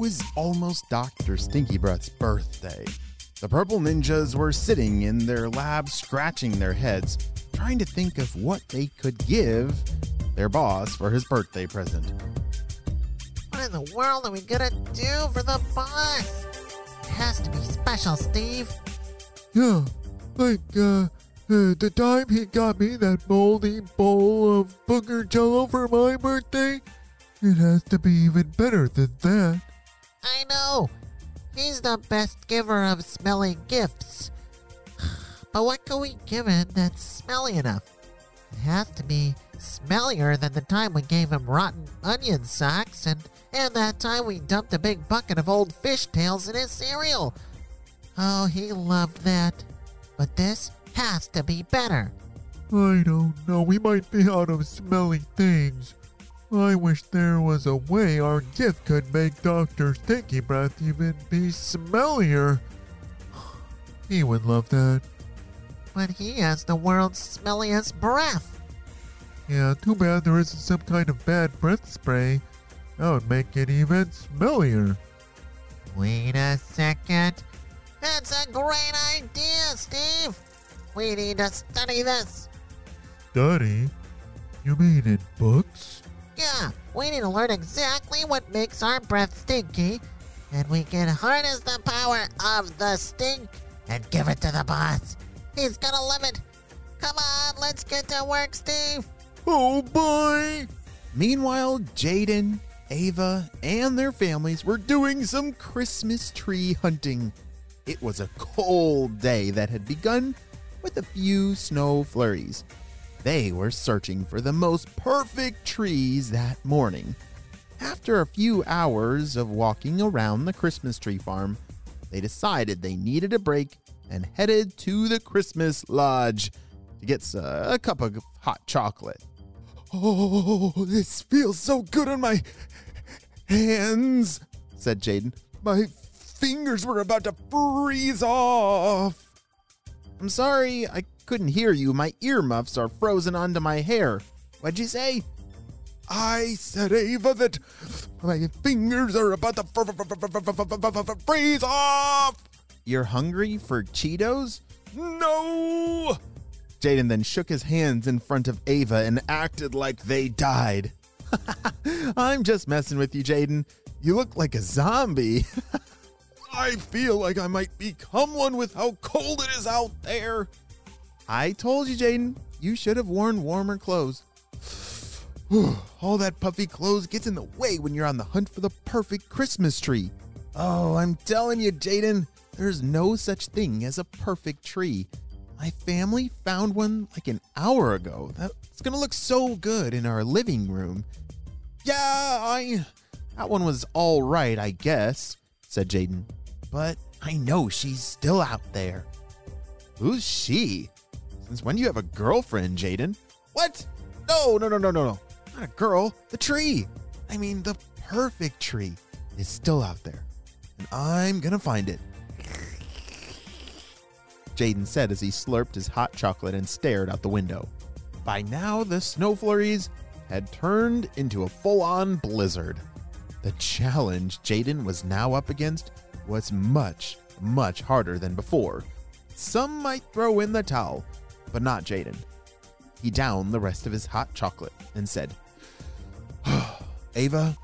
Was almost Dr. Stinky Breath's birthday. The Purple Ninjas were sitting in their lab scratching their heads, trying to think of what they could give their boss for his birthday present. What in the world are we gonna do for the boss? It has to be special, Steve. Yeah, like, uh, uh, the time he got me that moldy bowl of booger jello for my birthday, it has to be even better than that. I know. He's the best giver of smelly gifts. But what can we give him that's smelly enough? It has to be smellier than the time we gave him rotten onion socks and, and that time we dumped a big bucket of old fish tails in his cereal. Oh, he loved that. But this has to be better. I don't know, we might be out of smelly things. I wish there was a way our gift could make Dr. Stinky Breath even be smellier. He would love that. But he has the world's smelliest breath. Yeah, too bad there isn't some kind of bad breath spray. That would make it even smellier. Wait a second. That's a great idea, Steve. We need to study this. Study? You mean in books? We need to learn exactly what makes our breath stinky, and we can harness the power of the stink and give it to the boss. He's gonna love it. Come on, let's get to work, Steve. Oh boy! Meanwhile, Jaden, Ava, and their families were doing some Christmas tree hunting. It was a cold day that had begun with a few snow flurries. They were searching for the most perfect trees that morning. After a few hours of walking around the Christmas tree farm, they decided they needed a break and headed to the Christmas lodge to get a cup of hot chocolate. Oh, this feels so good on my hands, said Jaden. My fingers were about to freeze off. I'm sorry, I couldn't hear you. My earmuffs are frozen onto my hair. What'd you say? I said, Ava, that my fingers are about to fr- fr- fr- fr- fr- fr- fr- freeze off. You're hungry for Cheetos? No! Jaden then shook his hands in front of Ava and acted like they died. I'm just messing with you, Jaden. You look like a zombie. I feel like I might become one with how cold it is out there. I told you, Jaden, you should have worn warmer clothes. All that puffy clothes gets in the way when you're on the hunt for the perfect Christmas tree. Oh, I'm telling you, Jaden, there's no such thing as a perfect tree. My family found one like an hour ago. That's gonna look so good in our living room. Yeah, I. That one was all right, I guess, said Jaden. But I know she's still out there. Who's she? Since when do you have a girlfriend, Jaden? What? No, no, no, no, no, no. Not a girl. The tree. I mean, the perfect tree is still out there. And I'm gonna find it. Jaden said as he slurped his hot chocolate and stared out the window. By now, the snow flurries had turned into a full on blizzard. The challenge Jaden was now up against was much, much harder than before. Some might throw in the towel, but not Jaden. He downed the rest of his hot chocolate and said, Ava,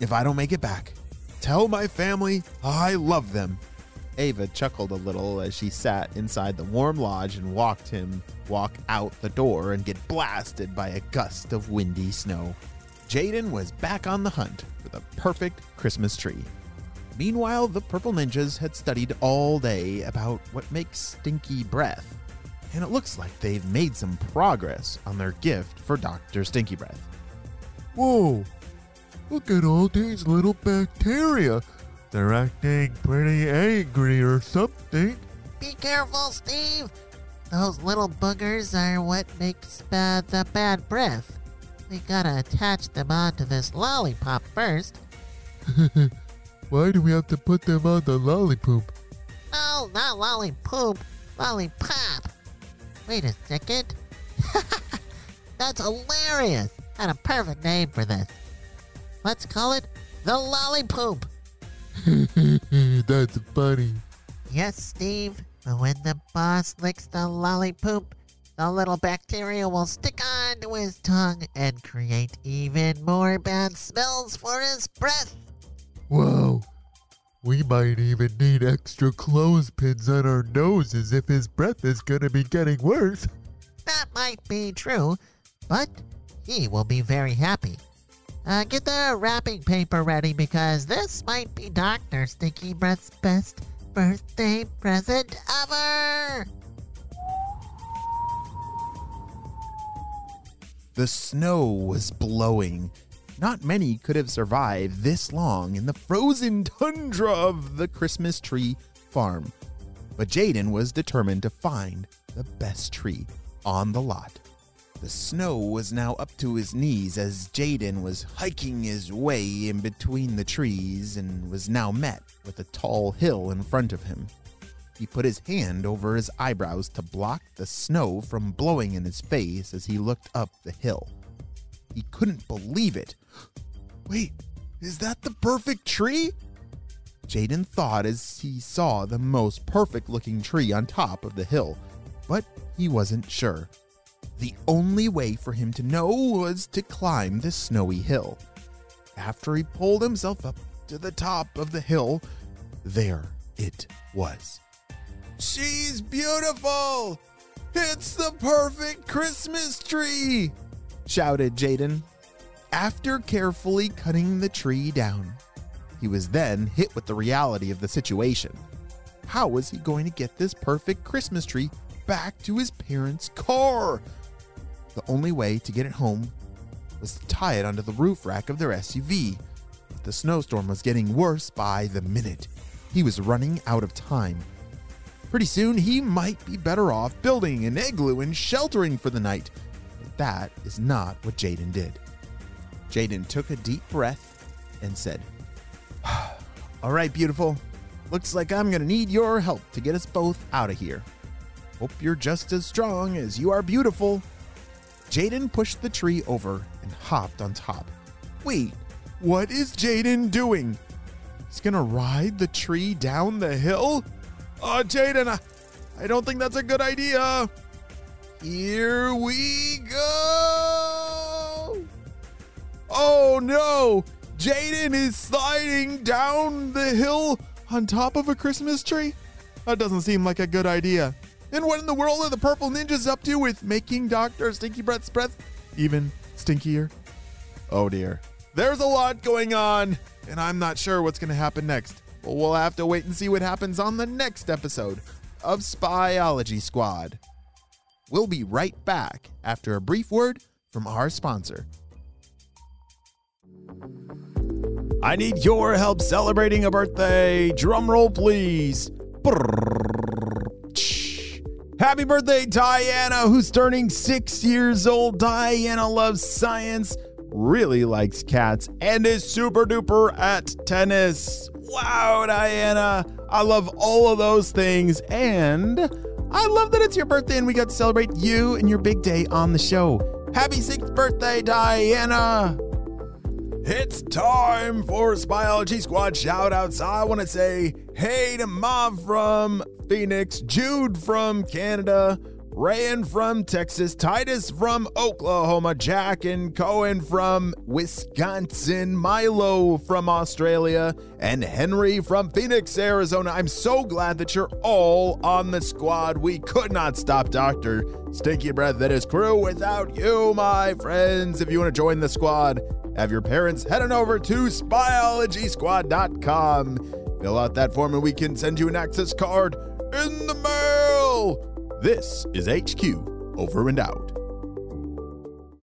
if I don't make it back, tell my family I love them. Ava chuckled a little as she sat inside the warm lodge and watched him walk out the door and get blasted by a gust of windy snow. Jaden was back on the hunt for the perfect Christmas tree. Meanwhile, the Purple Ninjas had studied all day about what makes stinky breath, and it looks like they've made some progress on their gift for Dr. Stinky Breath. Whoa! Look at all these little bacteria. They're acting pretty angry or something. Be careful, Steve. Those little boogers are what makes bad the bad breath. We gotta attach them onto this lollipop first. Why do we have to put them on the lollipop? No, not lollipop, lollipop. Wait a second. That's hilarious. Had a perfect name for this. Let's call it the lollipop. That's funny. Yes, Steve. But when the boss licks the lollipop, the little bacteria will stick onto his tongue and create even more bad smells for his breath. Wow. We might even need extra clothespins on our noses if his breath is gonna be getting worse. That might be true, but he will be very happy. Uh, get the wrapping paper ready because this might be Dr. Stinky Breath's best birthday present ever! The snow was blowing. Not many could have survived this long in the frozen tundra of the Christmas tree farm. But Jaden was determined to find the best tree on the lot. The snow was now up to his knees as Jaden was hiking his way in between the trees and was now met with a tall hill in front of him. He put his hand over his eyebrows to block the snow from blowing in his face as he looked up the hill. He couldn't believe it. Wait, is that the perfect tree? Jaden thought as he saw the most perfect looking tree on top of the hill, but he wasn't sure. The only way for him to know was to climb the snowy hill. After he pulled himself up to the top of the hill, there it was. She's beautiful! It's the perfect Christmas tree! Shouted Jaden. After carefully cutting the tree down, he was then hit with the reality of the situation. How was he going to get this perfect Christmas tree back to his parents' car? The only way to get it home was to tie it onto the roof rack of their SUV. But the snowstorm was getting worse by the minute. He was running out of time. Pretty soon, he might be better off building an igloo and sheltering for the night. But that is not what Jaden did. Jaden took a deep breath and said, All right, beautiful. Looks like I'm going to need your help to get us both out of here. Hope you're just as strong as you are beautiful. Jaden pushed the tree over and hopped on top. Wait, what is Jaden doing? He's gonna ride the tree down the hill? Oh, Jaden, I, I don't think that's a good idea. Here we go. Oh no! Jaden is sliding down the hill on top of a Christmas tree? That doesn't seem like a good idea. And what in the world are the purple ninjas up to with making Dr. Stinky Breath's breath even stinkier? Oh dear. There's a lot going on, and I'm not sure what's going to happen next. But we'll have to wait and see what happens on the next episode of Spyology Squad. We'll be right back after a brief word from our sponsor. I need your help celebrating a birthday. Drum roll, please. Happy birthday, Diana, who's turning six years old. Diana loves science, really likes cats, and is super duper at tennis. Wow, Diana. I love all of those things. And I love that it's your birthday and we got to celebrate you and your big day on the show. Happy sixth birthday, Diana. It's time for Spyology Squad shoutouts. I want to say hey to Mav from Phoenix, Jude from Canada, Rayan from Texas, Titus from Oklahoma, Jack and Cohen from Wisconsin, Milo from Australia, and Henry from Phoenix, Arizona. I'm so glad that you're all on the squad. We could not stop Dr. Stinky Breath and his crew without you, my friends. If you want to join the squad, have your parents head on over to spyologysquad.com. Fill out that form and we can send you an access card in the mail. This is HQ over and out.